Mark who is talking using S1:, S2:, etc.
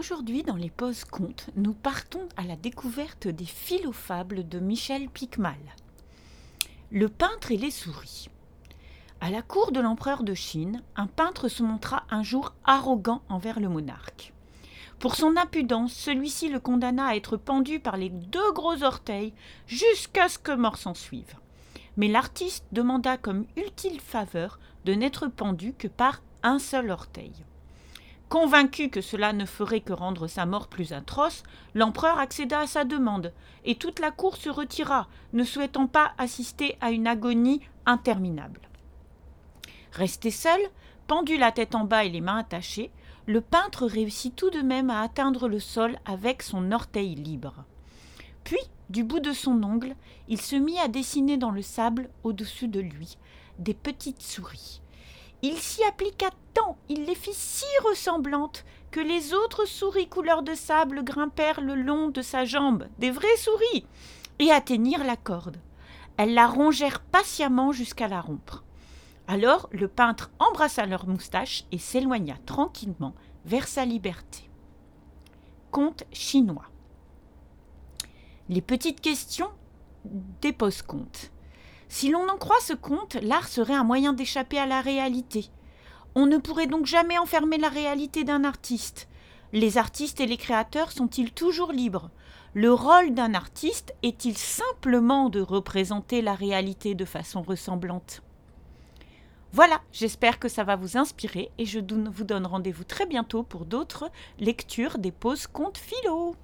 S1: Aujourd'hui, dans les pauses contes, nous partons à la découverte des philofables de Michel Picmal. Le peintre et les souris. À la cour de l'empereur de Chine, un peintre se montra un jour arrogant envers le monarque. Pour son impudence, celui-ci le condamna à être pendu par les deux gros orteils jusqu'à ce que mort s'en suive. Mais l'artiste demanda comme utile faveur de n'être pendu que par un seul orteil. Convaincu que cela ne ferait que rendre sa mort plus atroce, l'empereur accéda à sa demande, et toute la cour se retira, ne souhaitant pas assister à une agonie interminable. Resté seul, pendu la tête en bas et les mains attachées, le peintre réussit tout de même à atteindre le sol avec son orteil libre. Puis, du bout de son ongle, il se mit à dessiner dans le sable au-dessus de lui des petites souris. Il s'y appliqua tant, il les fit si ressemblantes, que les autres souris couleur de sable grimpèrent le long de sa jambe, des vraies souris, et atteignirent la corde. Elles la rongèrent patiemment jusqu'à la rompre. Alors le peintre embrassa leurs moustaches et s'éloigna tranquillement vers sa liberté. Conte chinois. Les petites questions des post-contes. Si l'on en croit ce conte, l'art serait un moyen d'échapper à la réalité. On ne pourrait donc jamais enfermer la réalité d'un artiste. Les artistes et les créateurs sont-ils toujours libres? Le rôle d'un artiste est-il simplement de représenter la réalité de façon ressemblante? Voilà, j'espère que ça va vous inspirer et je vous donne rendez-vous très bientôt pour d'autres lectures des pauses contes philo.